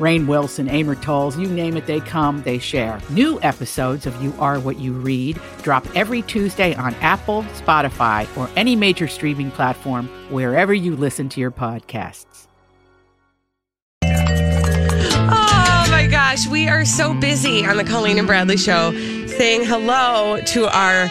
Rainn Wilson, Amor Towles, you name it, they come, they share. New episodes of You Are What You Read drop every Tuesday on Apple, Spotify, or any major streaming platform wherever you listen to your podcasts. Oh my gosh, we are so busy on the Colleen and Bradley show saying hello to our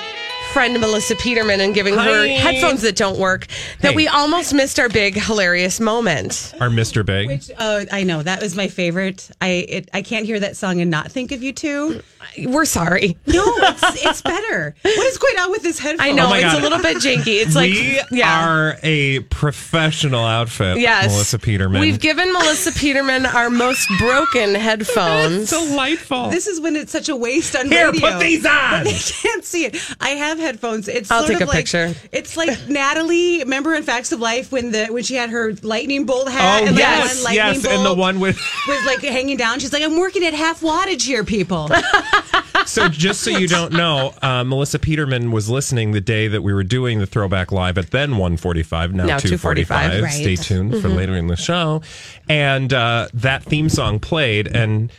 friend Melissa Peterman and giving her headphones that don't work that Hey. we almost missed our big hilarious moment. Our Mr. Big. Which, uh, I know that was my favorite. I it, I can't hear that song and not think of you two. We're sorry. No, it's it's better. What is going on with this headphone? I know Oh it's God. a little bit janky. It's like we yeah. are a professional outfit. Yes. Melissa Peterman. We've given Melissa Peterman our most broken headphones. delightful. This is when it's such a waste on Here, radio. put these on. They can't see it. I have headphones. It's I'll sort take of a like, picture. It's like Natalie. Remember in Facts of Life when the when she had her lightning bolt hat oh and the yes, one lightning yes, bolt and the one with. was like hanging down. She's like, I'm working at half wattage here, people. so just so you don't know, uh, Melissa Peterman was listening the day that we were doing the throwback live at then 145, now, Now 245. 245, right. Stay tuned Mm-hmm. for later in the show. And uh, that theme song played, and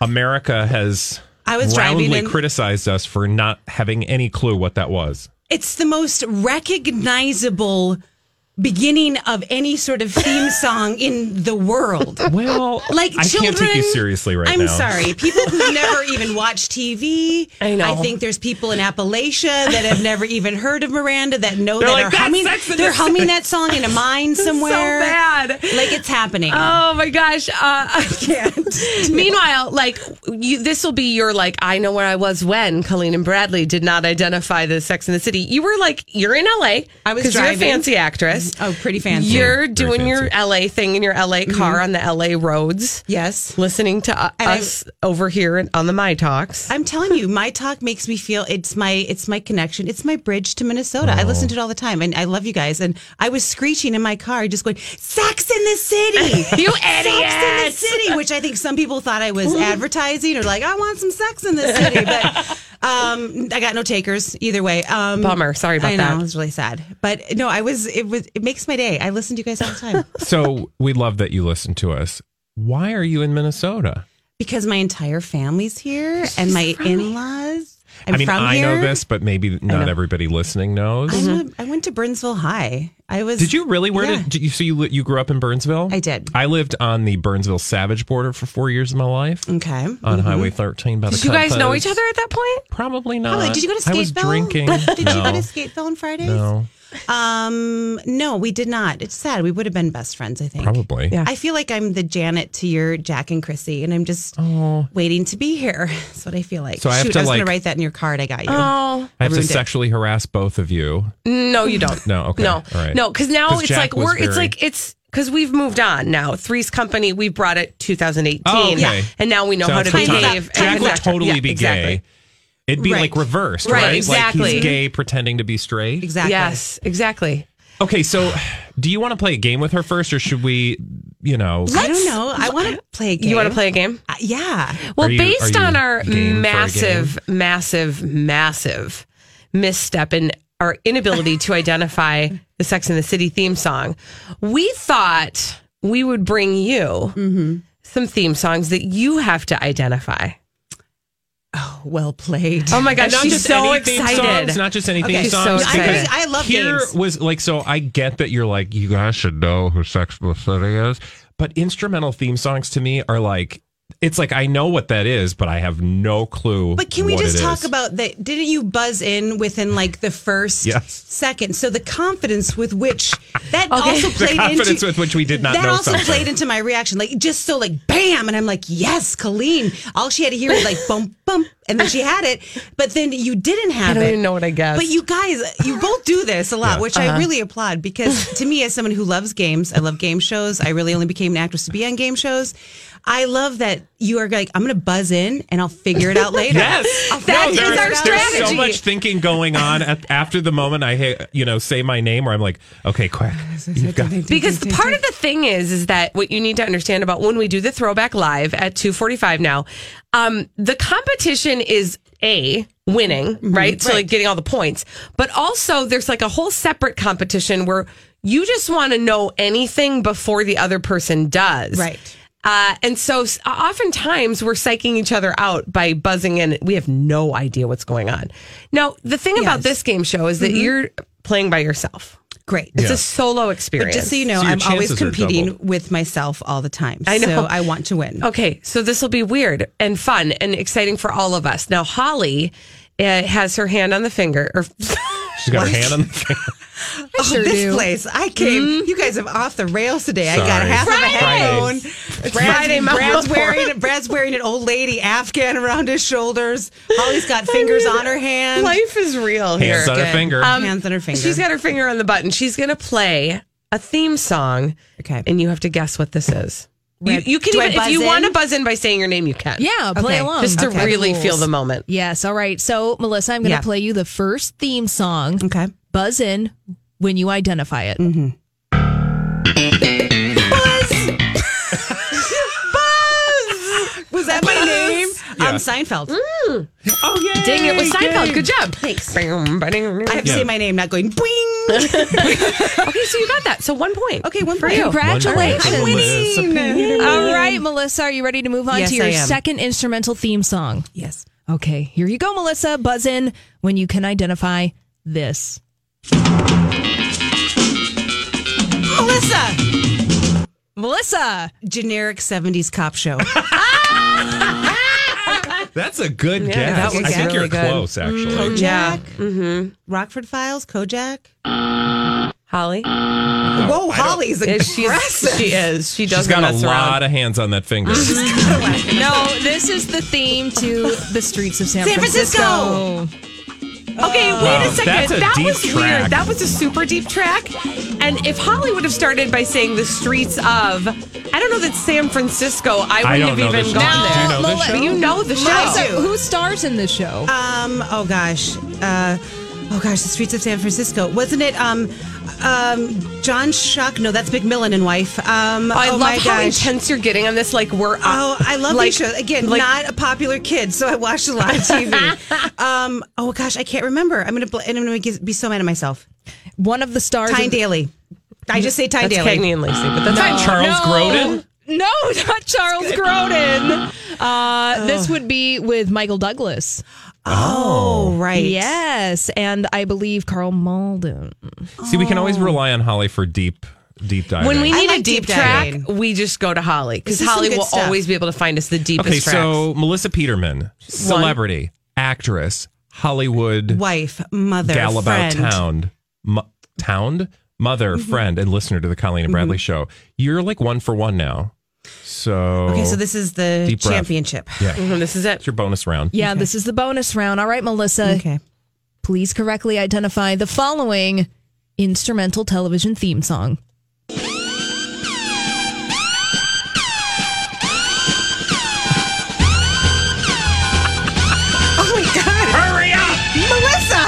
America has I was driving roundly in- criticized us for not having any clue what that was. it's the most recognizable beginning of any sort of theme song in the world. Well, Like I children, can't take you seriously right I'm now. sorry. People who never even watch TV. I know. I think there's people in Appalachia that have never even heard of Miranda that know They're that like, are humming. They're humming that song in a mine somewhere. So bad. Like it's happening. Oh my gosh! Uh, I can't. Meanwhile, like you, this will be your like. I know where I was when Colleen and Bradley did not identify the Sex in the City. You were like, you're in LA. I was 'cause you're a fancy actress. Oh, pretty fancy. You're Very doing your. LA thing in your LA car on the LA roads, yes. listening to uh, And I- us over here on the My Talks. I'm telling you, my talk makes me feel it's my it's my connection. It's my bridge to Minnesota. I listen to it all the time, and I love you guys. And I was screeching in my car, just going "Sex in the City, You Sex in the! City," which I think some people thought I was advertising or like I want some sex in this city, but um, I got no takers either way. Um, Bummer. Sorry about I know that. it was really sad, but no, I was. It was. It makes my day. I listen to you guys all the time So we love that you listen to us. Why are you in Minnesota? because my entire family's here and my in-laws. I'm I mean, I here. know this, but maybe not everybody listening knows. I went, to Burnsville High. I was. Did you really? Where Yeah. did, did you? So you you grew up in Burnsville? I did. I lived on the Burnsville Savage border for four years of my life Okay. on mm-hmm. Highway 13 by the. Did you guys know each other at that point? Probably not. Probably. Did you go to I was Skateville? drinking. Did you no, go to Skateville on Fridays? no, Um, no, we did not. It's sad. We would have been best friends. I think. probably. Yeah. I feel like I'm the Janet to your Jack and Chrissy, and I'm just waiting to be here. That's what I feel like. So I have Shoot, to, I was going like- to write that in your card. I got you. Oh I have to ruined it. sexually harass both of you. no, you don't. No, okay. No, All right. no, because now 'Cause it's Jack like we're. It's like it's because we've moved on now. Three's Company, we brought it 2018, Oh, okay. and now we know So how to the time. behave. and Jack would totally Yeah, be exactly. gay. It'd be Right. like reversed, Right, right? Like exactly. he's gay pretending to be straight. exactly. Yes, exactly. Okay, so do you want to play a game with her first, or should we, you know, I don't know. I want to play a game. You want to play a game? Uh, yeah. Well, you- based on our game for a massive, massive, massive misstep in our inability to identify the Sex and the City theme song, we thought we would bring you Mm-hmm. some theme songs that you have to identify. Oh, well played. Oh my gosh, not she's just so any theme excited. songs, not just any theme Okay. So songs. excited. because I love here games. was like so. I get that you're like you guys should know who Sex and the City is, but instrumental theme songs to me are like it's like I know what that is, but I have no clue. But can we what just talk is. about that? Didn't you buzz in within like the first Yes. second? So the confidence with which that Okay. also The played confidence into with which we did not that know also something. played into my reaction, like just so like bam, and I'm like yes, Colleen. All she had to hear was like bump bump, and then she had it. But then you didn't have it. I don't it. even know what I guessed. But you guys, you both do this a lot, Yeah. which Uh-huh. I really applaud because to me, as someone who loves games, I love game shows. I really only became an actress to be on game shows. I love that you are like, I'm going to buzz in and I'll figure it out later. Yes, That no, is there- our There's so much thinking going on at, after the moment I, ha- you know, say my name, where I'm like, okay, quick, you've got Because part of the thing is, is that what you need to understand about when we do the throwback live at 245 now, um, the competition is A, winning, right? So like getting all the points. But also there's like a whole separate competition where you just want to know anything before the other person does. Right. Uh, and so oftentimes we're psyching each other out by buzzing in. We have no idea what's going on. Now, the thing about this game show is that you're playing by yourself. Great. It's Yeah. a solo experience. But just so you know, So I'm always competing with myself all the time. I know. So I want to win. Okay, so this will be weird and fun and exciting for all of us. Now, Holly uh, has her hand on the finger, or She's got her hand on the finger. Oh, sure this do. place. I came. You guys have off the rails today. I got Sorry. half of a Friday. headphone. Friday, Brad's, Mount Brad's wearing Brad's wearing an old lady Afghan around his shoulders. Holly's got fingers on her hand. life is real here. Hands on her finger. Um, hands on her finger. She's got her finger on the button. She's going to play a theme song, okay. and you have to guess what this is. You, you can even, if you in? want to buzz in by saying your name, you can. Yeah, play Okay. along. just to Okay. really Rules. feel the moment. Yes. All right. So, Melissa, I'm going to Yeah. play you the first theme song. Okay. Buzz in when you identify it. Buzz Buzz Was that my name? Yeah. Um, Seinfeld. Mm. oh yeah, Dang it was Seinfeld. Good job. Thanks. Okay, I have to Yeah. say my name, not going boing. Okay, so you got that. So one point. Okay, one for point. you. Congratulations. I'm winning. All right, Melissa, are you ready to move on Yes, to your second instrumental theme song? Yes. Okay, here you go, Melissa. Buzz in when you can identify this. Melissa. Melissa. Generic 70s cop show. That's a good Yeah, guess. that was I think really you're good. close, mm-hmm. actually. Yeah. Kojak. Rockford Files. Kojak. Holly. Whoa, Holly's Is she's, aggressive. she is. She doesn't She's got a mess lot around. of hands on that finger. No, this is the theme to the streets of San, San Francisco. Okay, wait Wow, a second. that's a that deep was track. weird. That was a super deep track. And if Holly would have started by saying the streets of, I don't know that San Francisco, I wouldn't don't have know even this gone show. there. Do you know this show? You know the show. Melissa, do. who stars in this show? Um. Oh gosh. Uh. Oh gosh. The streets of San Francisco. Wasn't it? Um. Um. John Schuck. No, that's McMillan and wife. Um. I oh love my how gosh. intense you're getting on this. Like we're. Oh, I love like, these shows. Again, like- not a popular kid, so I watched a lot of TV. um. Oh gosh, I can't remember. I'm gonna. Bl- and I'm gonna be so mad at myself. One of the stars. Tyne Daly. I just say Tyne That's Daly. Cagney and Lacey, but that's fine. Charles no, Grodin? No, not Charles Grodin. Uh, this would be with Michael Douglas. Oh, right. Yes, and I believe Karl Malden. See, we can always rely on Holly for deep, deep diving. When we I need a deep, deep track, diving. we just go to Holly because This is some Holly good will stuff. always be able to find us the deepest okay, tracks. so Melissa Peterman, celebrity, actress, Hollywood Wife, mother, gal about friend. town, mo- town, mother, Mm-hmm. friend, and listener to the Colleen and Bradley show. You're like one for one now. So Okay, so this is the Deep breath. championship. yeah, Mhm, this is it. it's your bonus round. Yeah, this is the bonus round. All right, Melissa, Okay. please correctly identify the following instrumental television theme song. Oh my God. Hurry up! Melissa.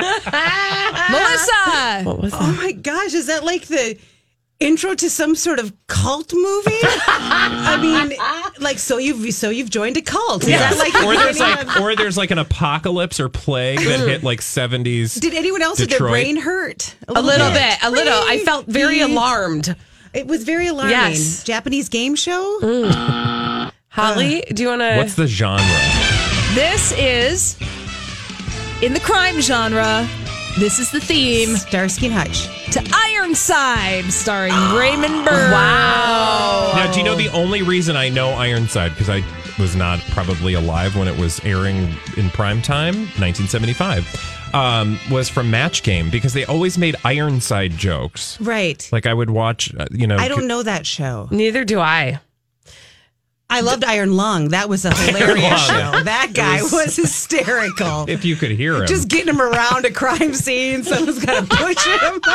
Melissa! What was that? Oh my gosh, is that like the intro to some sort of cult movie? I mean, like so you've so you've joined a cult. Is that like or there's like, of- or there's like an apocalypse or plague that hit like 70s. Did anyone else have their brain hurt? A little bit. bit, a little. I felt very alarmed. It was very alarming. Yes. Japanese game show. Mm. Holly, do you want to? What's the genre? This is in the crime genre. This is the theme Starsky and Hutch. to Ironside, starring Raymond Burr. Wow. Now, do you know the only reason I know Ironside because I was not probably alive when it was airing in prime time, 1975, um, was from Match Game because they always made Ironside jokes. Right. Like I would watch, uh, you know, I don't know that show. Neither do I. I loved Iron Lung. That was a hilarious show. That guy was- was, hysterical. if you could hear him. Just getting him around a crime scene. Someone's got to push him.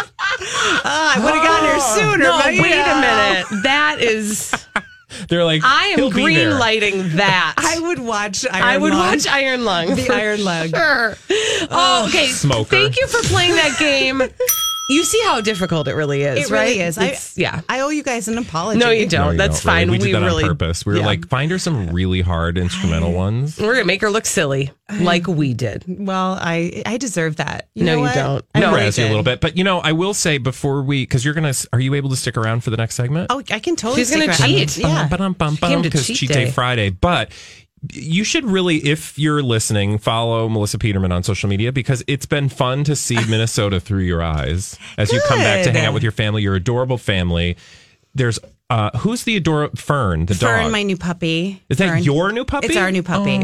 Ah, I would have gotten here sooner. No, but wait yeah. a minute. That is. They're like, I am "He'll green lighting that. I would watch Iron Lung. I would Lung. watch Iron Lung. The Iron Lung. Sure. Oh, okay. Smoker. Thank you for playing that game. You see how difficult it really is, It right? really is. I, It's- yeah. I owe you guys an apology. No, you don't. No, you That's don't, really. fine. We did that really on purpose. We were yeah. like, find her some really hard instrumental ones. we're gonna make her look silly, like we did. Well, I I deserve that. You No, know you what? don't. I No, No, really razz you a did. little bit, but you know, I will say before we, because you're gonna, are you able to stick around for the next segment? Oh, I can totally. She's gonna stick around. cheat. Yeah. came to because cheat cheat day. day. Friday. But you should really, if you're listening, follow Melissa Peterman on social media because it's been fun to see Minnesota through your eyes as you come back to hang out with your family, your adorable family. There's uh who's the adorable Fern, the Fern, dog. my new puppy. Is that your new puppy? It's our new puppy.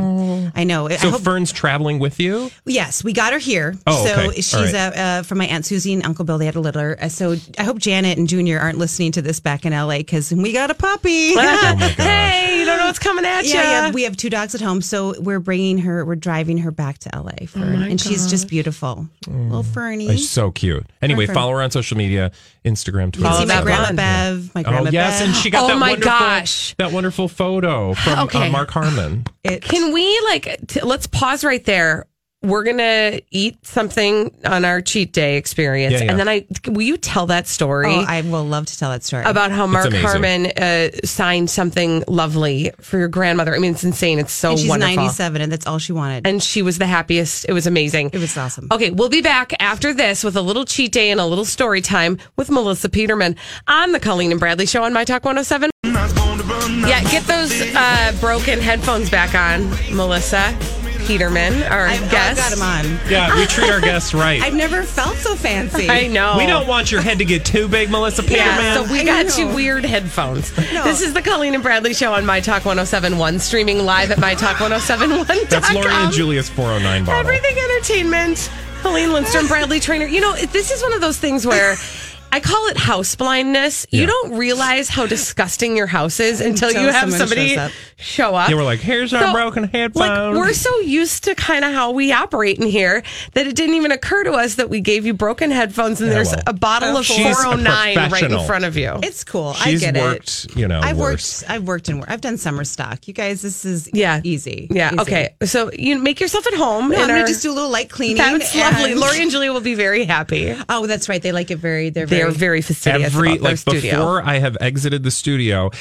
I know. I so hope- Fern's traveling with you. Yes, we got her here. Oh, so okay. she's right. uh, uh, from my aunt Susie and Uncle Bill. They had a littler. Uh, so I hope Janet and Junior aren't listening to this back in LA because we got a puppy. Oh my god. Hey, you don't know what's coming at you. Yeah, yeah, we have two dogs at home, so we're bringing her. We're driving her back to LA, for, and she's just beautiful, little Fernie. It's so cute. Anyway, Fern. follow her on social media, Instagram, Twitter. See my grandma. Bev, my grandma Oh yes, Bev. And she got Oh that my wonderful, gosh. that wonderful photo from Okay. uh, Mark Harmon. It- Can we like t- let's pause right there? We're gonna eat something on our cheat day experience, Yeah, yeah. and then I will you tell that story oh, I will love to tell that story about how Mark amazing. Harmon uh, signed something lovely for your grandmother. I mean, it's insane. It's so And she's wonderful. 97, and that's all she wanted. and she was the happiest. It was amazing. It was awesome. Okay, we'll be back after this with a little cheat day and a little story time with Melissa Peterman on the Colleen and Bradley Show on My Talk 107. Yeah, get those uh, broken headphones back on, Melissa Peterman, our I, oh, guest. I got him on. Yeah, we treat our guests right. I've never felt so fancy. I know. we don't want your head to get too big, Melissa Peterman. Yeah, so we I got you weird headphones. This is the Colleen and Bradley Show on My Talk 1071, streaming live at MyTalk1071. That's Lori and Julia's 409 bottle. Everything Entertainment. Colleen Lindstrom, Bradley Traynor. You know, this is one of those things where I call it house blindness. You don't realize how disgusting your house is until, Until you have somebody up. show up. Yeah, we're like, here's our broken headphones. Like we're so used to kind of how we operate in here that it didn't even occur to us that we gave you broken headphones and Yeah, there's well. a bottle of 409 right in front of you. It's cool. She's I get worked, it. you know, I've worse. worked. I've worked and I've done summer stock. You guys, this is Yeah. easy. Yeah. Easy. Okay. So you make yourself at home. No, in I'm gonna our- just do a little light cleaning. That's lovely. and- Lori and Julia will be very happy. Oh, that's right. They like it very. They're They're very. very fastidious Every about their like studio. before I have exited the studio,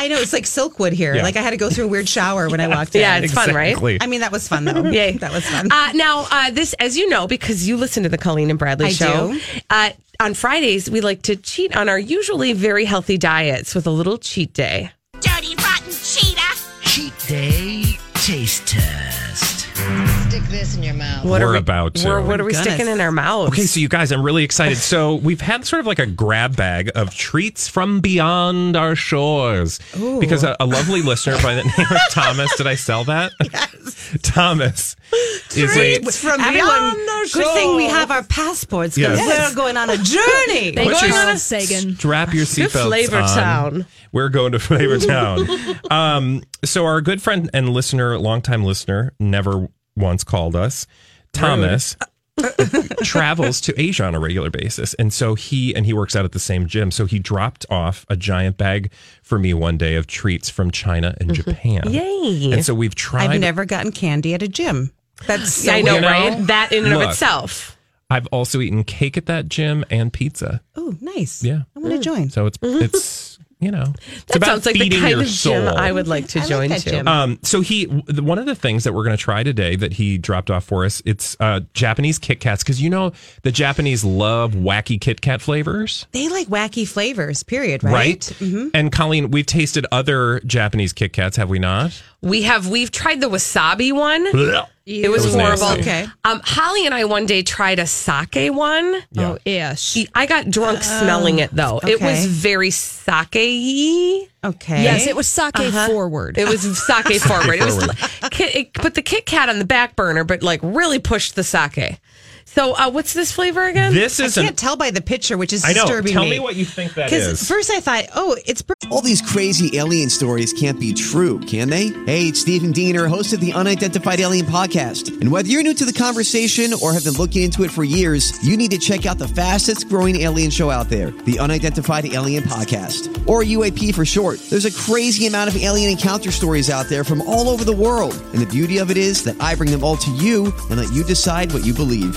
I know it's like Silkwood here. Yeah. Like I had to go through a weird shower when I walked in. Yeah, it's fun, right? I mean, that was fun though. Yay. that was fun. Uh, now, uh, this, as you know, because you listen to the Colleen and Bradley I show, do. Uh, on Fridays, we like to cheat on our usually very healthy diets with a little cheat day. Stick this in your mouth. What We're are we, about to. We're, what are we Goodness. sticking in our mouths? Okay, so you guys, I'm really excited. So we've had sort of like a grab bag of treats from beyond our shores. Because a, a lovely listener by the name of Thomas, did I sell that? Yes. Thomas is a Treats from Everyone- beyond our shores. Good thing we have our passports because Yes. we're going on a journey. Thank Put you, your- Sagan. strap your seatbelts Flavor. Town. We're going to Flavor Town. um, so our good friend and listener, longtime listener, never once called us, Thomas. travels to Asia on a regular basis. And so he and he works out at the same gym. So he dropped off a giant bag for me one day of treats from China and mm-hmm. Japan. Yay. And so we've tried I've never gotten candy at a gym. That's so I know, right? That in and look. of itself. I've also eaten cake at that gym and pizza. Oh, nice. Yeah. I want to mm. join. So it's mm-hmm. it's you know, it's. That about sounds like the feeding kind your of gym soul. I would like to I join that to. gym. Um, so he, one of the things that we're going to try today that he dropped off for us, it's uh, Japanese Kit Kats because you know the Japanese love wacky Kit Kat flavors, They like wacky flavors. Period. Right. right? Mm-hmm. And Colleen, we've tasted other Japanese Kit Kats, have we not? We have we've tried the wasabi one. It was, It was horrible. nasty. Okay. Um, Holly and I one day tried a sake one. Yeah. Oh, ish. I got drunk smelling it though. It was very sake-y. Okay. Yes, it was sake forward. It was sake forward. It was Kit- it put the Kit Kat on the back burner, but like really pushed the sake. So, uh, what's this flavor again? This is I can't an. tell by the picture, which is I know. disturbing Tell me what you think that is. Because first I thought, oh, it's br- All these crazy alien stories can't be true, can they? Hey, it's Stephen Diener, host of the Unidentified Alien Podcast. And whether you're new to the conversation or have been looking into it for years, you need to check out the fastest growing alien show out there, the Unidentified Alien Podcast, or UAP for short. There's a crazy amount of alien encounter stories out there from all over the world. And the beauty of it is that I bring them all to you and let you decide what you believe.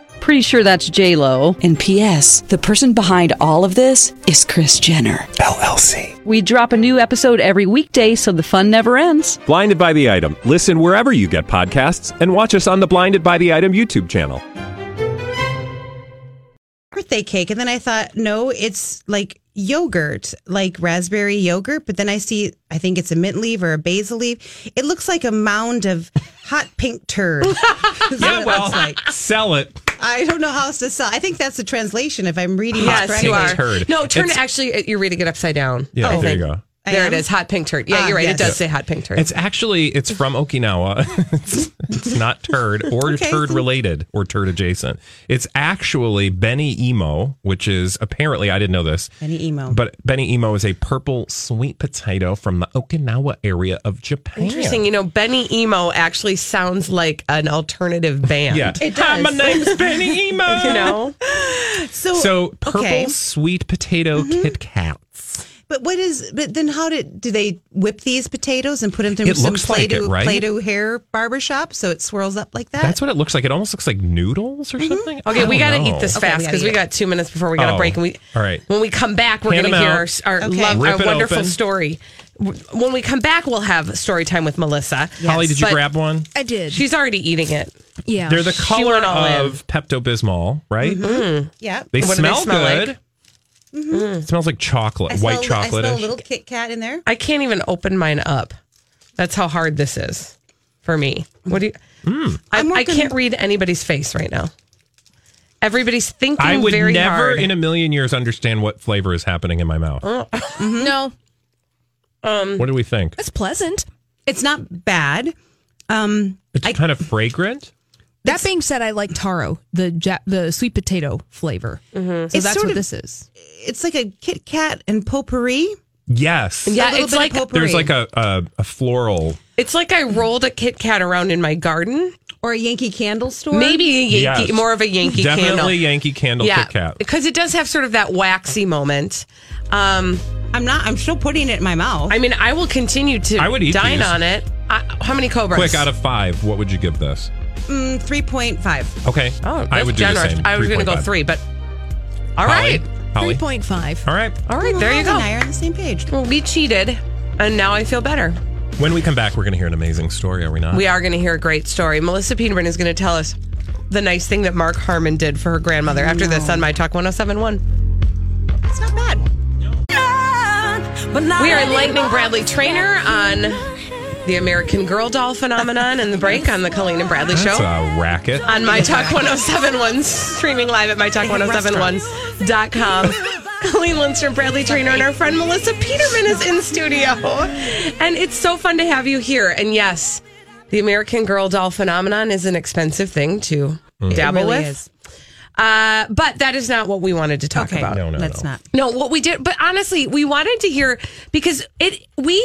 Pretty sure that's J Lo. And P.S. The person behind all of this is Kris Jenner LLC. We drop a new episode every weekday, so the fun never ends. Blinded by the item. Listen wherever you get podcasts, and watch us on the Blinded by the Item YouTube channel. birthday cake. And then I thought, no, it's like yogurt, like raspberry yogurt. But then I see, I think it's a mint leaf or a basil leaf. It looks like a mound of hot pink turd. Yeah, well, like. sell it. I don't know how else to sell. I think that's the translation if I'm reading yes, this you correctly. are. No, turn It's- it. Actually, you're reading it upside down. Yeah, I there you go. I There am? it is, hot pink turd. Yeah, Ah, you're right. yes. It does say hot pink turd. It's actually it's from Okinawa. it's, it's not turd or Okay. turd related or turd adjacent. It's actually beni imo, which is apparently I didn't know this. beni imo. But beni imo is a purple sweet potato from the Okinawa area of Japan. Interesting. You know, Benny Emo actually sounds like an alternative band. Yeah. It Hi, does. my name's Benny Emo. You know? so, So purple okay. sweet potato Kit Kats. But what is? But then, how did do they whip these potatoes and put them through It some looks like it, Play-Doh, right? Play-Doh hair barbershop so it swirls up like that? That's what it looks like. It almost looks like noodles or something. Mm-hmm. Okay, we got to don't eat this Okay, fast because eat we it. got two minutes before we got to Oh, break. And we, all right. When we come back, we're Hand going to hear out. our, our, Okay. love, our wonderful open. story. When we come back, we'll have story time with Melissa. Holly, did you But grab one? I did. She's already eating it. yeah. They're the color went all in. of Pepto Bismol, right? yeah. They What do they smell smell good. like? It smells like chocolate, I smell, white chocolate. I smell a little Kit Kat in there. I can't even open mine up. That's how hard this is for me. What do you? Hmm. I, I'm I can't read anybody's face right now. Everybody's thinking I would very never hard. in a million years understand what flavor is happening in my mouth. no, What do we think? it's pleasant. It's not bad. Um, It's kind of fragrant. That being said, I like taro, the ja- the sweet potato flavor. So It's that's sort what of- this is. it's like a Kit Kat and potpourri. Yes. Yeah, a it's bit like of. There's like a, a, a floral. it's like I rolled a Kit Kat around in my garden. or a Yankee Candle store. Maybe a Yankee, Yes. more of a Yankee Definitely candle. Yankee Candle yeah, Kit Kat. because it does have sort of that waxy moment. Um, I'm not. I'm still putting it in my mouth. I mean, I will continue to I would eat dine these. on it. I, how many cobras? Quick, out of five, what would you give this? Mm, Three point five. Okay. oh, I would do generous. the same. I was going to go 3.5. three, but all Holly? right, Holly? Three point five. All right. all right, there you go. And I are on the same page. Well, we cheated, and now I feel better. When we come back, we're going to hear an amazing story, are we not? We are going to hear a great story. Melissa Peterman is going to tell us the nice thing that Mark Harmon did for her grandmother after this on My Talk 1071. It's not bad. We are enlightening Bradley Traynor on the American Girl doll phenomenon and the break on the Colleen and Bradley That's Show. a racket. on My Talk 1071, streaming live at MyTalk1071.com. Colleen Lindstrom, Bradley Traynor, and our friend Melissa Peterman is in studio. And it's so fun to have you here. And yes, the American Girl doll phenomenon is an expensive thing to dabble really with. is. Uh, but that is not what we wanted to talk Okay, about. No, no, let's no. not. No, what we did, but honestly, we wanted to hear because it we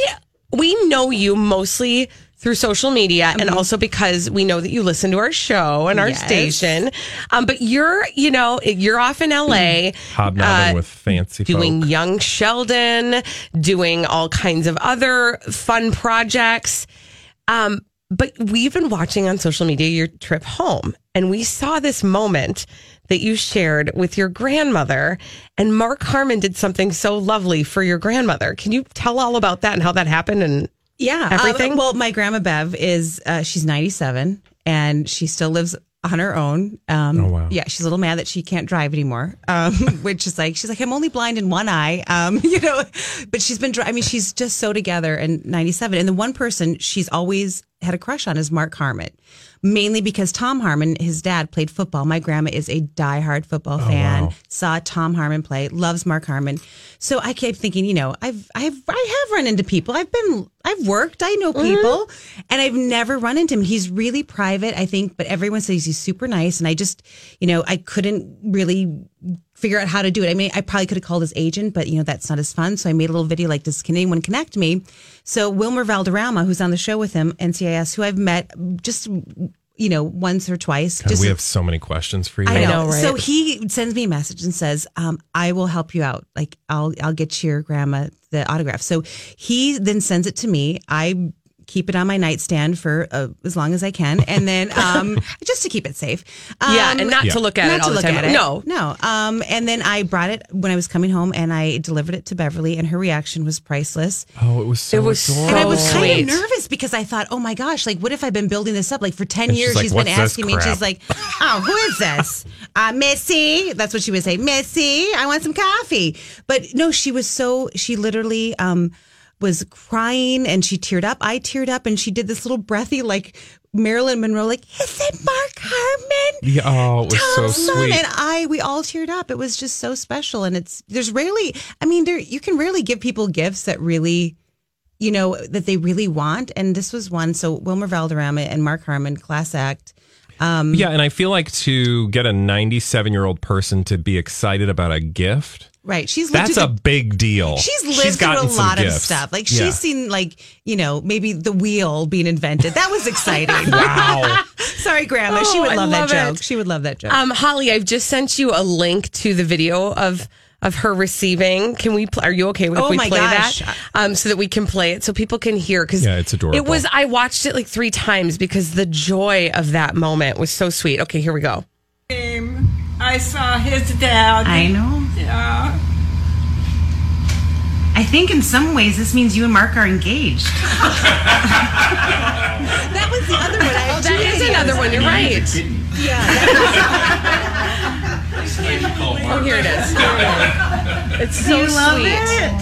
we know you mostly through social media and also because we know that you listen to our show and our Yes. station. Um, but you're, you know, you're off in LA Hobnobbing uh, with fancy doing folk. Young Sheldon, doing all kinds of other fun projects. Um, but we've been watching on social media your trip home, and we saw this moment that you shared with your grandmother. And Mark Harmon did something so lovely for your grandmother. Can you tell all about that and how that happened? And Yeah, everything. uh, well, my grandma Bev is uh, she's 97 and she still lives on her own. Um, Oh, wow. Yeah, she's a little mad that she can't drive anymore, um, which is like she's like I'm only blind in one eye, um, you know. But she's been. dri- I mean, she's just so together and 97. And the one person she's always had a crush on is Mark Harmon. Mainly because Tom Harmon, his dad, played football. My grandma is a diehard football oh, fan. wow. Saw Tom Harmon play, loves Mark Harmon. So I kept thinking, you know, I've I've I have run into people. I've been I've worked, I know mm-hmm. people, and I've never run into him. He's really private, I think, but everyone says he's super nice. And I just, you know, I couldn't really figure out how to do it. I mean, I probably could have called his agent, but you know, that's not as fun. So I made a little video like, does can anyone connect me? So Wilmer Valderrama, who's on the show with him, NCIS, who I've met just you know once or twice. God, just we have so many questions for you. I know. know, right? So he sends me a message and says, um, "I will help you out. Like I'll I'll get your grandma the autograph." So he then sends it to me. I keep it on my nightstand for uh, as long as I can, and then um, just to keep it safe. yeah, Um, and not Yeah. to look at not it all to the look time. at it. No, no. Um, and then I brought it when I was coming home, and I delivered it to Beverly, and her reaction was priceless. Oh, it was so It was adorable. And I was kind sweet. of nervous because I thought, oh my gosh, like what if I've been building this up? Like for 10 And she's years, like, she's been asking me, and she's like, oh, who is this? Uh, Missy. That's what she would say. Missy, I want some coffee. But no, she was so, she literally, um, was crying and she teared up. I teared up and she did this little breathy, like Marilyn Monroe, like, is it Mark Harmon? Yeah, oh, it was so Tom's son. And I, we all teared up. It was just so special. And it's, there's rarely, I mean, there, you can rarely give people gifts that really, you know, that they really want. And this was one. So Wilmer Valderrama and Mark Harmon, class act. Um, Yeah, and I feel like to get a 97 year old person to be excited about a gift, Right. She's lived that's through a big deal. She's lived through gotten a lot of stuff. Like Yeah. she's seen like, you know, maybe the wheel being invented. That was exciting. Wow. Sorry, Grandma. she Oh, would love, love that it. joke. She would love that joke. Um, Holly, I've just sent you a link to the video of of her receiving. Can we? Pl- are you okay if Oh we my play gosh. that? Um, so that we can play it so people can hear. Because Yeah, it's adorable. It was. I watched it like three times because the joy of that moment was so sweet. Okay, here we go. I saw his dad. I know. Yeah. I think in some ways this means you and Mark are engaged. that was the other one. I Oh, that two is videos. another one. You're right. Oh, here it is. Here it is. It's so you love sweet. it.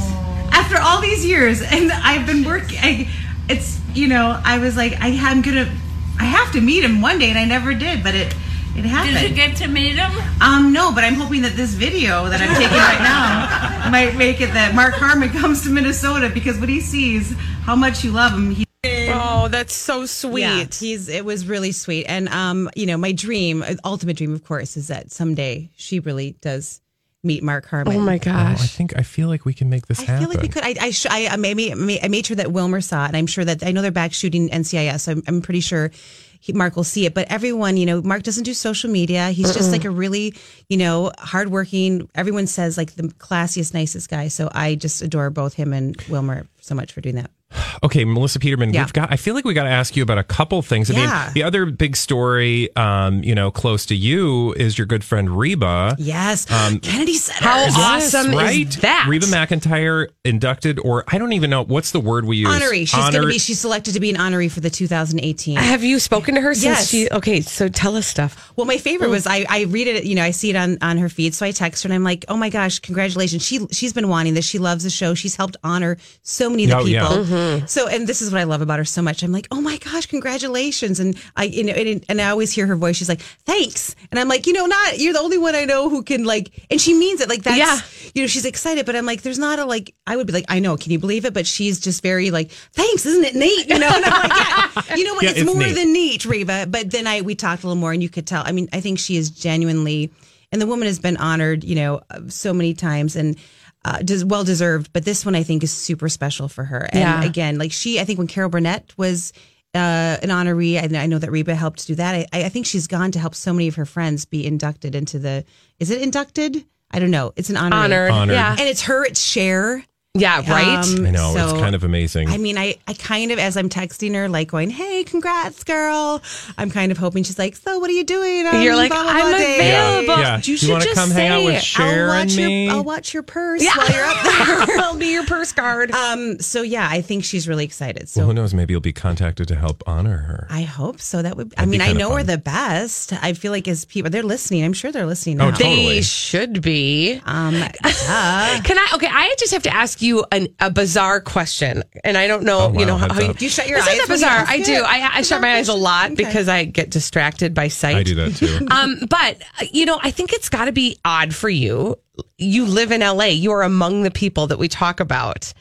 After all these years, and I've been working. I, it's you know, I was like, I, I'm gonna, I have to meet him one day, and I never did, but it, it happened. Did you get to meet him? Um, no, but I'm hoping that this video that I'm taking right now might make it that Mark Harmon comes to Minnesota because when he sees how much you love him, he. Oh, that's so sweet. Yeah, he's it was really sweet. And um, you know, my dream, uh, ultimate dream, of course, is that someday she really does meet Mark Harmon. Oh my Oh, I think I feel like we can make this I happen. I feel like we could. I I, sh- I, I made I made sure that Wilmer saw it, and I'm sure that I know they're back shooting NCIS. So I'm, I'm pretty sure he, Mark will see it. But everyone, you know, Mark doesn't do social media. He's just like a really, you know, hardworking. Everyone says like the classiest, nicest guy. So I just adore both him and Wilmer so much for doing that. Okay, Melissa Peterman, Yeah. we've got. I feel like we got to ask you about a couple things. I Yeah. mean, the other big story, um, you know, close to you is your good friend Reba. Yes, Um, Kennedy Center. How Yes, awesome right? is that? Reba McEntire inducted, or I don't even know what's the word we use. Honoree. She's going to be. She's selected to be an honoree for the 2018. Have you spoken to her since Yes. she? Okay, so tell us stuff. Well, my favorite was I, I read it, you know, I see it on, on her feed. So I text her and I'm like, oh my gosh, congratulations. She, she's been wanting this. She loves the show. She's helped honor so many of the Oh, yeah. People. So, and this is what I love about her so much. I'm like, oh my gosh, congratulations. And I, you know, and, and I always hear her voice. She's like, thanks. And I'm like, you know, not, you're the only one I know who can like, and she means it. Like that's, Yeah. you know, she's excited, but I'm like, there's not a like, I would be like, I know, can you believe it? But she's just very like, thanks, isn't it neat? You know, and I'm like, yeah, you know what? Yeah, it's, it's more neat. than neat, Reba. But then I we talked a little more, and you could tell. I mean, I think she is genuinely, and the woman has been honored, you know, uh, so many times, and uh, des- well deserved. But this one, I think, is super special for her. And Yeah. again, like she, I think when Carol Burnett was. Uh, an honoree. I, I know that Reba helped do that. I, I think she's gone to help so many of her friends be inducted into the. Is it inducted? I don't know. It's an honoree. Honored. Honored. Yeah. and it's her. It's Cher. Yeah, right? I know it's kind of amazing. I mean, I, I kind of, as I'm texting her, like going, hey, congrats, girl. I'm kind of hoping she's like, so what are you doing? on You're like, blah, blah, I'm blah available. Yeah. You You should wanna just come hang out say with it. Cher I'll and watch me? Your, I'll watch your purse while you're up there. I'll be your purse guard. um, so yeah, I think she's really excited. So well, who knows? Maybe you'll be contacted to help honor her. I hope so. That would. I That'd be mean, I know we're the best. I feel like as people, they're listening. I'm sure they're listening now. Oh, totally. They should be. Um, duh. Can I? Okay, I just have to ask you an, a bizarre question, and I don't know. Oh, wow, you know how, how you. Do you shut your Isn't eyes that bizarre? I do. I, I shut my eyes a lot Okay. because I get distracted by sight. I do that too. Um, but uh, you know, I think it's got to be odd for you. You live in LA. You are among the people that we talk about.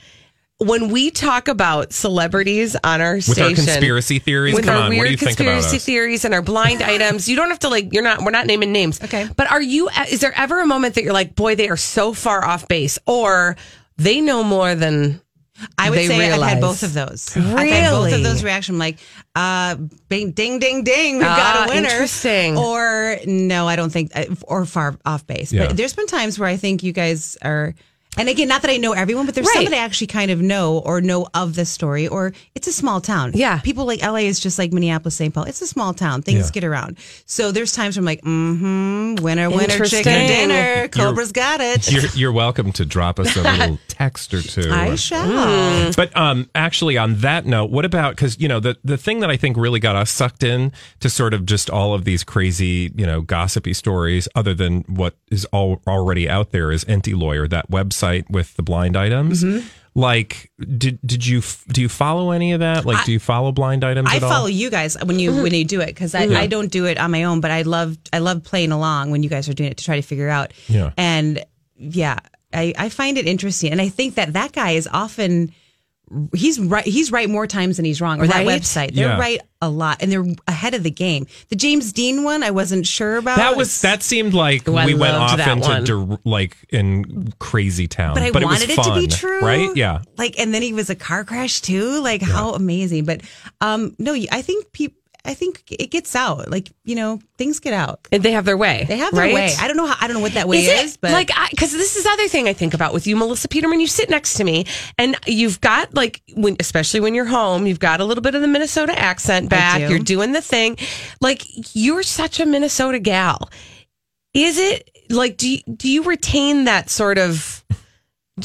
When we talk about celebrities on our With station, our conspiracy theories, with come our on, weird what do you think about conspiracy us? theories and our blind items, you don't have to like. You're not. We're not naming names. Okay. But are you? Is there ever a moment that you're like, boy, they are so far off base, or they know more than I would they say realize? I've had both of those. I've had both of those reactions. Like, uh, bing, ding, ding, ding, we've got Ah, a winner. interesting. Or no, I don't think, uh, or far off base. Yeah. But there's been times where I think you guys are. And again, not that I know everyone, but there's some that I actually kind of know or know of the story, or it's a small town. Yeah. People like LA is just like Minneapolis, St. Paul. It's a small town. Things Yeah. get around. So there's times where I'm like, mm hmm, winner, winner, Interesting. chicken dinner. Cobra's got it. You're, you're welcome to drop us a little text or two. I shall. But um, actually, on that note, what about because you know the the thing that I think really got us sucked in to sort of just all of these crazy you know gossipy stories, other than what is all already out there, is Enty Lawyer, that website with the blind items. Mm-hmm. Like, did did you do you follow any of that? Like, do you follow blind items? I at all? follow you guys when you when you do it because I, I don't do it on my own, but I love I love playing along when you guys are doing it to try to figure out. Yeah. And yeah, I, I find it interesting, and I think that that guy is often he's right he's right more times than he's wrong or Right? that website they're Yeah. right a lot and they're ahead of the game the james dean one i wasn't sure about That was that seemed like Oh, we went off into dir- like in crazy town, but I it was wanted it, to be true, right? Yeah, Like, and then he was a car crash too. Like, how amazing! But, um, no, I think people, I think it gets out. Like, you know, things get out. And they have their way. They have their right? way. I don't know how. I don't know what that way is, it, but like because this is the other thing I think about with you, Melissa Peterman. You sit next to me, and you've got like when, especially when you're home, you've got a little bit of the Minnesota accent back. do. You're doing the thing, like you're such a Minnesota gal. Is it like do you, do you retain that sort of?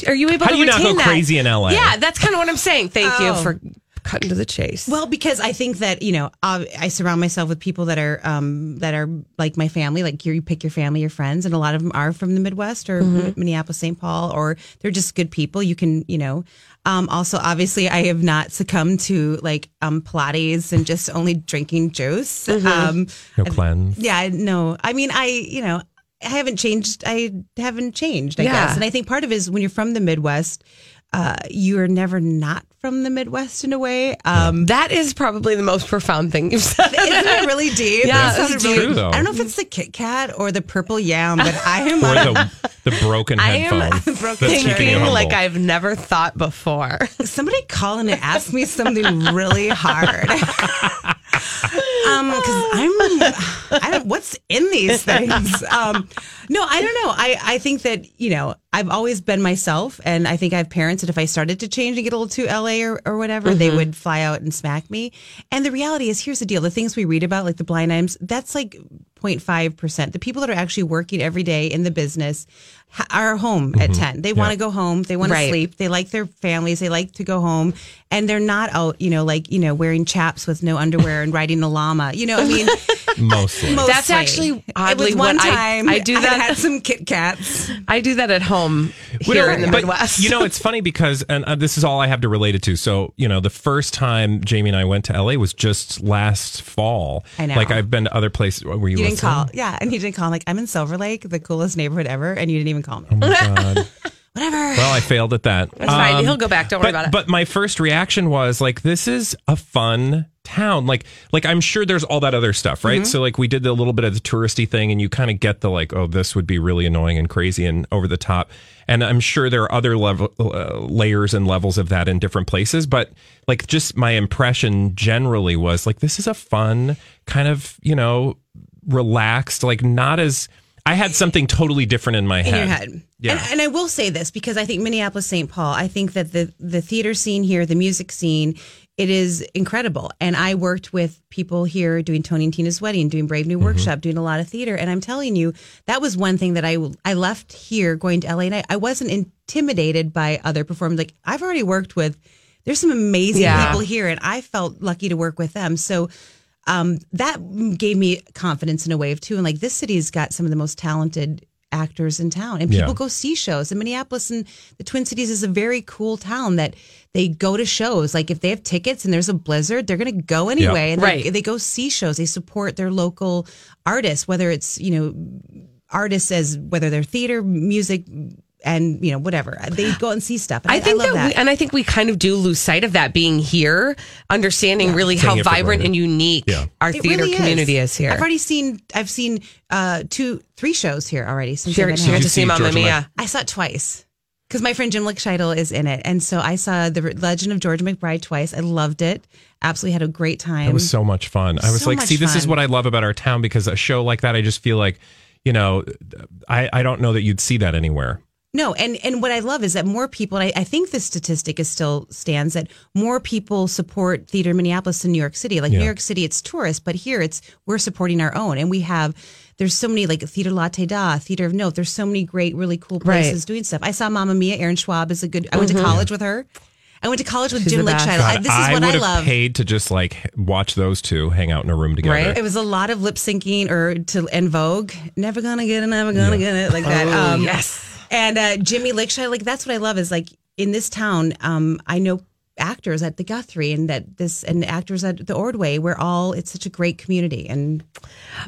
Are you able How to do you not retain go that? crazy in LA? Yeah, that's kind of what I'm saying. Thank Oh. you for cutting to the chase. Well, because I think that you know, uh, I surround myself with people that are um, that are like my family. Like you, you pick your family, your friends, and a lot of them are from the Midwest or Minneapolis, St. Paul, or they're just good people. You can, you know. Um, also, obviously, I have not succumbed to like um, Pilates and just only drinking juice. Um, no cleanse. yeah, no. I mean, I, you know, I haven't changed. I haven't changed, I Yeah. guess. And I think part of it is when you're from the Midwest, uh, you're never not from the Midwest in a way. Um, that is probably the most profound thing you've said. Isn't it really deep? Yeah, That it's really- true, though. I don't know if it's the Kit Kat or the purple yam, but I am. Or the the broken I am headphone broken that's keeping you thinking like I've never thought before. somebody call and ask me something really hard. um, because I'm, I don't. What's in these things? Um, no, I don't know. I I think that you know I've always been myself, and I think I have parents that if I started to change and get a little too LA or, or whatever, they would fly out and smack me. And the reality is, here's the deal: the things we read about, like the blind items, that's like 0.5 percent. The people that are actually working every day in the business are home at 10. They want to go home. They want Right. to sleep. They like their families. They like to go home, and they're not out, you know, like you know, wearing chaps with no underwear and riding a llama. You know, I mean, mostly. mostly. That's actually oddly it was one what I- time. I do that- had some Kit Kats. I do that at home here don't- in the but, Midwest. You know, it's funny because, and uh, this is all I have to relate it to. So, you know, the first time Jamie and I went to LA was just last fall. I know. Like I've been to other places. Were you, You didn't call, yeah, and you didn't call. Like I'm in Silver Lake, the coolest neighborhood ever, and you didn't even call me. Oh my God. Whatever. Well, I failed at that. That's fine. He'll go back. Don't worry but, about it. But my first reaction was like, this is a fun town. Like, like I'm sure there's all that other stuff, right? Mm-hmm. So like we did a little bit of the touristy thing, and you kind of get the like, oh, this would be really annoying and crazy and over the top. And I'm sure there are other level uh, layers and levels of that in different places. But like, just my impression generally was like, this is a fun kind of you know relaxed, like not as. I had something totally different in my in head. your head. Yeah. And, and I will say this because I think Minneapolis, St. Paul, I think that the the theater scene here, the music scene, it is incredible. And I worked with people here doing Tony and Tina's wedding, doing Brave New mm-hmm. Workshop, doing a lot of theater. And I'm telling you, that was one thing that I I left here going to LA and I, I wasn't intimidated by other performers. Like I've already worked with there's some amazing Yeah. people here and I felt lucky to work with them. So um, that gave me confidence in a wave too. And like this city's got some of the most talented actors in town, and people Yeah. go see shows. And Minneapolis and the Twin Cities is a very cool town that they go to shows. Like if they have tickets and there's a blizzard, they're going to go anyway, and they, Right. they go see shows. They support their local artists, whether it's you know artists as whether they're theater, music. And you know whatever they go and see stuff. And I, I think love that, we, and I think we kind of do lose sight of that being here, understanding really Taking how vibrant and unique Yeah. our It theater really community is, here. I've already seen. I've seen uh, two, three shows here already. Since She, I've been here. you to see see Mamma Georgia Mia. I saw it twice because my friend Jim Lichtscheidl is in it, and so I saw the Legend of Georgia McBride twice. I loved it. Absolutely had a great time. It was so much fun. I was So like, much see, this is what I love about our town because a show like that, I just feel like, you know, I, I don't know that you'd see that anywhere. No, and and what I love is that more people. And I, I think the statistic is still stands that more people support theater in Minneapolis than New York City. Like Yeah. New York City, it's tourist, but here it's we're supporting our own, and we have. There's so many like Theater Latte Da, Theater of Note. There's so many great, really cool places Right. doing stuff. I saw Mamma Mia. Erin Schwab is a good. I went to college with her. I went to college with She's Jim the best. Lichtscheidl. God, I, this is I what I love. paid to just like watch those two hang out in a room together. Right. It was a lot of lip syncing or to and Vogue. Never gonna get it, never gonna get it like that. Oh, um, yes. And uh, Jimmy Lickshire, like that's what I love is like in this town, um, I know actors at the Guthrie and that this and actors at the Ordway. We're all it's such a great community and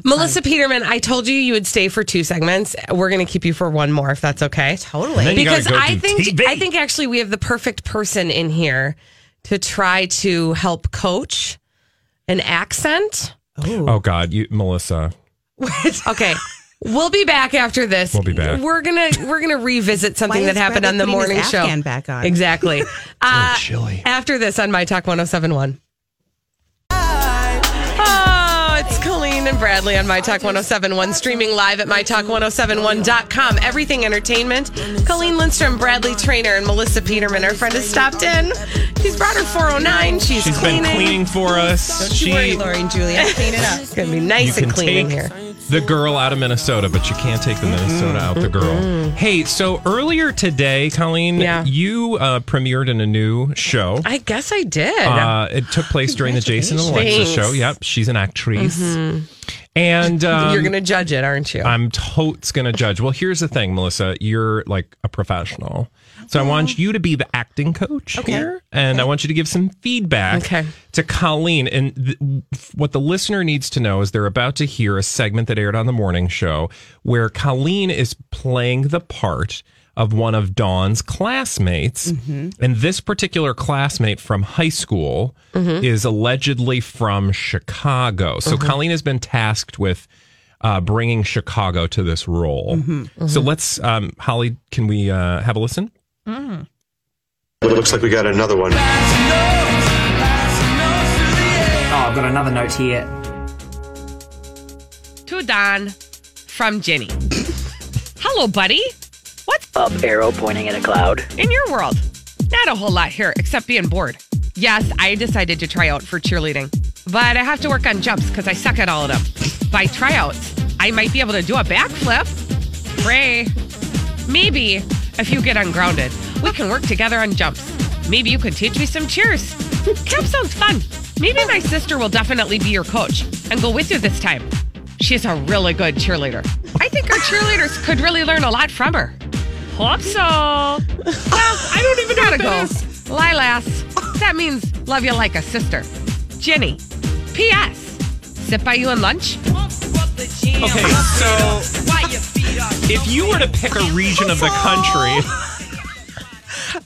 Melissa Peterman, I told you you would stay for two segments. We're going to keep you for one more, if that's okay. totally. And then you gotta Because go I think TV. I think actually we have the perfect person in here to try to help coach an accent. Oh God, you Melissa. Okay. We'll be back after this. We'll be back. We're gonna we're gonna revisit something that happened Bradley on the putting his morning show. Afghan back on? Exactly. uh, chilly. After this on My Talk 1071. Oh, it's Colleen and Bradley on My Talk 1071, streaming live at MyTalk1071.com. Everything Entertainment. Colleen Lindstrom, Bradley Traynor, and Melissa Peterman. Our friend has stopped in. She's brought her 409. She's, She's cleaning. been cleaning for us. don't she, you worry, Lori and Julia, clean it up. It's going to be you nice can and clean in take here. The girl out of Minnesota, but you can't take the Minnesota out the girl. Hey, so earlier today, Colleen, Yeah. you uh, premiered in a new show. I guess I did. Uh, it took place during the Jason and Alexa show. Yep, she's an actress, and um, You're going to judge it, aren't you? I'm totes gonna judge. Well, here's the thing, Melissa. You're like a professional, so I want you to be the acting coach here, and I want you to give some feedback Okay. to Colleen. And th- what the listener needs to know is they're about to hear a segment that aired on the morning show where Colleen is playing the part of one of Dawn's classmates. And this particular classmate from high school is allegedly from Chicago. So Colleen has been tasked with uh, bringing Chicago to this role. So let's, um, Holly, can we uh, have a listen? Mm. Looks like we got another one. Oh, I've got another note here. to Dawn from Jenny. Hello, buddy. What's Up arrow pointing at a cloud. in your world? Not a whole lot here, except being bored. Yes, I decided to try out for cheerleading, but I have to work on jumps because I suck at all of them. By tryouts, I might be able to do a backflip. Ray, maybe if you get ungrounded, we can work together on jumps. Maybe you can teach me some cheers. Camp sounds fun. Maybe my sister will definitely be your coach and go with you this time. She's a really good cheerleader. I think our cheerleaders could really learn a lot from her. Hope so. Well, I don't even gotta go. Lilas. That means love you like a sister. Jenny. P.S. Sit by you in lunch. Okay, so if you were to pick a region of the country,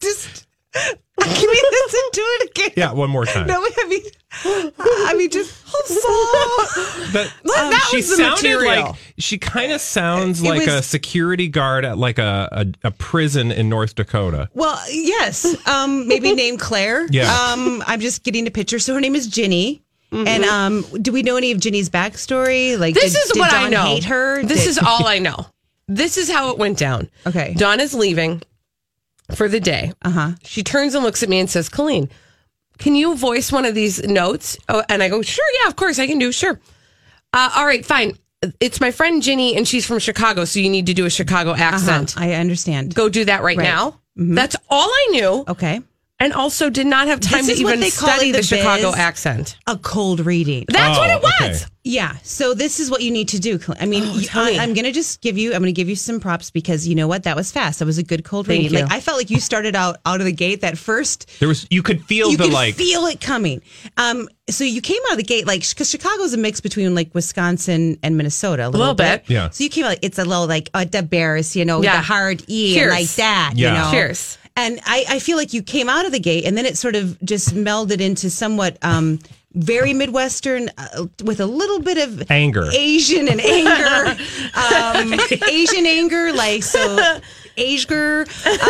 Just can we listen to it again? yeah, one more time. No, I mean, I mean, just But Well, that she was the sounded material. like she kind of sounds It like a security guard at like a, a, a prison in North Dakota. Well, yes. Um, maybe named Claire. Yeah. Um, I'm just getting a picture. So her name is Ginny. And um, do we know any of Ginny's backstory? Like, This did, is did what I know. Hate her. This Did- is all I know. This is how it went down. Okay. Dawn is leaving for the day. Uh huh. She turns and looks at me and says, Colleen, can you voice one of these notes? Oh, and I go, sure, yeah, of course I can do, sure. Uh, all right, fine. It's my friend Ginny, and she's from Chicago, so you need to do a Chicago accent. Uh-huh. I understand. Go do that right, Right. now. Mhm. That's all I knew. Okay. And also did not have time This to even they study the, the Chicago biz. accent. A cold reading. That's what Oh, it was. okay. Yeah. So this is what you need to do. I mean, Oh, you- I, I'm going to just give you. I'm going to give you some props because you know what? That was fast. That was a good cold Thank reading. you. Like I felt like you started out out of the gate. That first, There was you could feel you the could like feel it coming. Um. So you came out of the gate like because Chicago's a mix between like Wisconsin and Minnesota. A little, little bit. Yeah. So you came out. Like, it's a little like uh, the bears, you know, Yeah. the hard e Cheers. like that. Yeah. You know? Cheers. And I, I feel like you came out of the gate and then it sort of just melded into somewhat um, very Midwestern uh, with a little bit of Anger. Asian and anger, um, Asian anger, like so. Ager,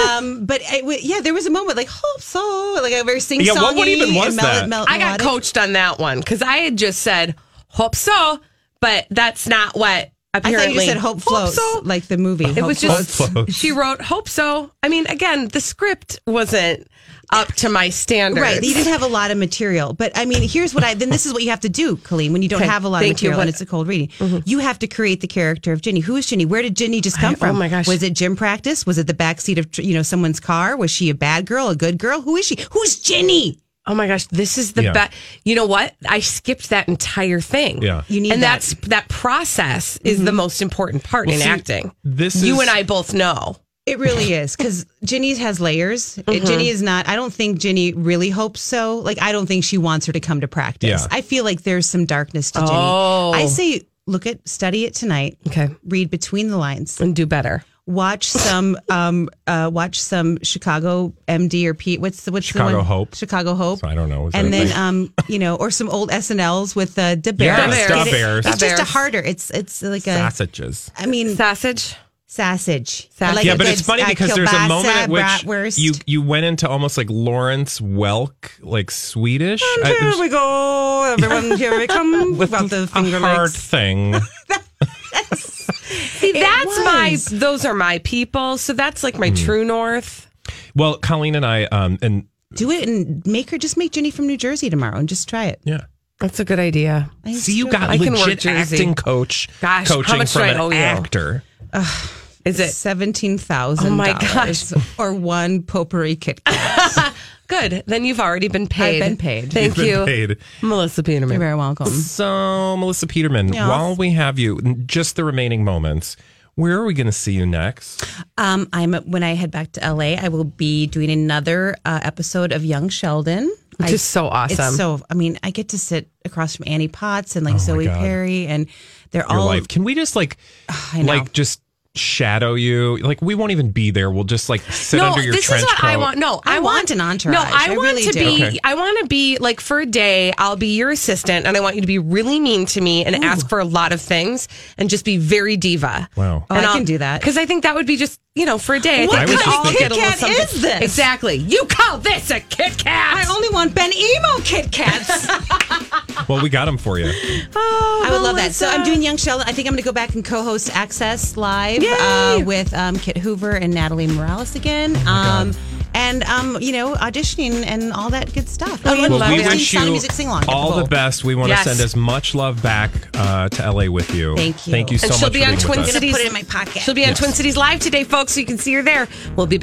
um, but I w- yeah, there was a moment like hope so, like a very sing Yeah, what- what even was that? I got coached on that one because I had just said hope so, but that's not what I apparently. thought you said hope floats, so. like the movie. It was just Hope she wrote hope so. I mean, again, the script wasn't up to my standards. Right. You didn't have a lot of material. But I mean, here's what I then this is what you have to do, Colleen, when you don't Okay, have a lot of thank you. material and it's a cold reading. Mm-hmm. You have to create the character of Ginny. Who is Ginny? Where did Ginny just come I- oh my gosh. Was it gym practice? Was it the backseat of you know someone's car? Was she a bad girl, a good girl? Who is she? Who's Ginny? Oh my gosh, this is the Yeah. best. You know what? I skipped that entire thing. Yeah. You need and that. that's that process is mm-hmm. the most important part in see, acting. this you is- and I both know. It really is because Ginny has layers. It- mm-hmm. Ginny is not. I don't think Ginny really hopes so. Like I don't think she wants her to come to practice. Yeah. I feel like there's some darkness to Ginny. Oh. I say look at study it tonight. Okay. Read between the lines. And do better. Watch some um uh watch some Chicago MD or Pete what's the what's Chicago the one? Hope. Chicago Hope I don't know. Is and then um you know or some old SNLs with uh the Yeah, Bears. Da Bears. It's just a harder. It's it's like a sausages. I mean Sausage. sausage. Sausage. like yeah, but good, it's funny uh, because there's a moment at which bratwurst. you you went into almost like Lawrence Welk, like Swedish. And I- here we go, everyone. Here we come. Without the finger a finger hard legs. thing. See, that's my those are my people. So that's like my true north. Well, Colleen and I, um, and Do it and make her just make Ginny from New Jersey tomorrow and just try it. yeah. That's a good idea. I See, you true. got I can work legit Jersey. acting coach Gosh, how coaching much from do I an owe you? actor. Is it seventeen thousand? Oh my gosh. Or one potpourri Kit Kat. good? Then you've already been paid. been paid. Thank You've you, been paid. Melissa Peterman. You're very welcome. So, Melissa Peterman, Yes. while we have you, just the remaining moments, where are we going to see you next? Um, I'm when I head back to LA, I will be doing another uh, episode of Young Sheldon. Which I- is so awesome. It's so. I mean, I get to sit across from Annie Potts and like Oh Zoe God. Perry, and they're Your all life. Can we just like, I know. like, just shadow you? Like, we won't even be there. We'll just like sit no, under your this trench is what I want. No, I I, want an entourage. No, I, I want really to do. be. Okay. I want to be like for a day. I'll be your assistant, and I want you to be really mean to me and ask for a lot of things, and just be very diva. Wow. Oh, I can do that. because I think that would be just you know for a day. I What think I was we just all thinking- get a little Kit Kat is this? Exactly. You call this a Kit Kat? I only want beni imo Kit Kats. Well, we got them for you. I would love that. So I'm doing Young Sheldon. I think I'm going to go back and co-host Access Live uh, with um, Kit Hoover and Natalie Morales again. um, and um, you know, auditioning and all that good stuff. Oh, I and love we it. wish you music sing along. all the best. We want Yes. to send as much love back uh, to LA with you. Thank you. Thank you so and she'll much be on Twin. Cities. Put it in my pocket. She'll be on Yes. Twin Cities Live today, folks. So you can see her there. We'll be. back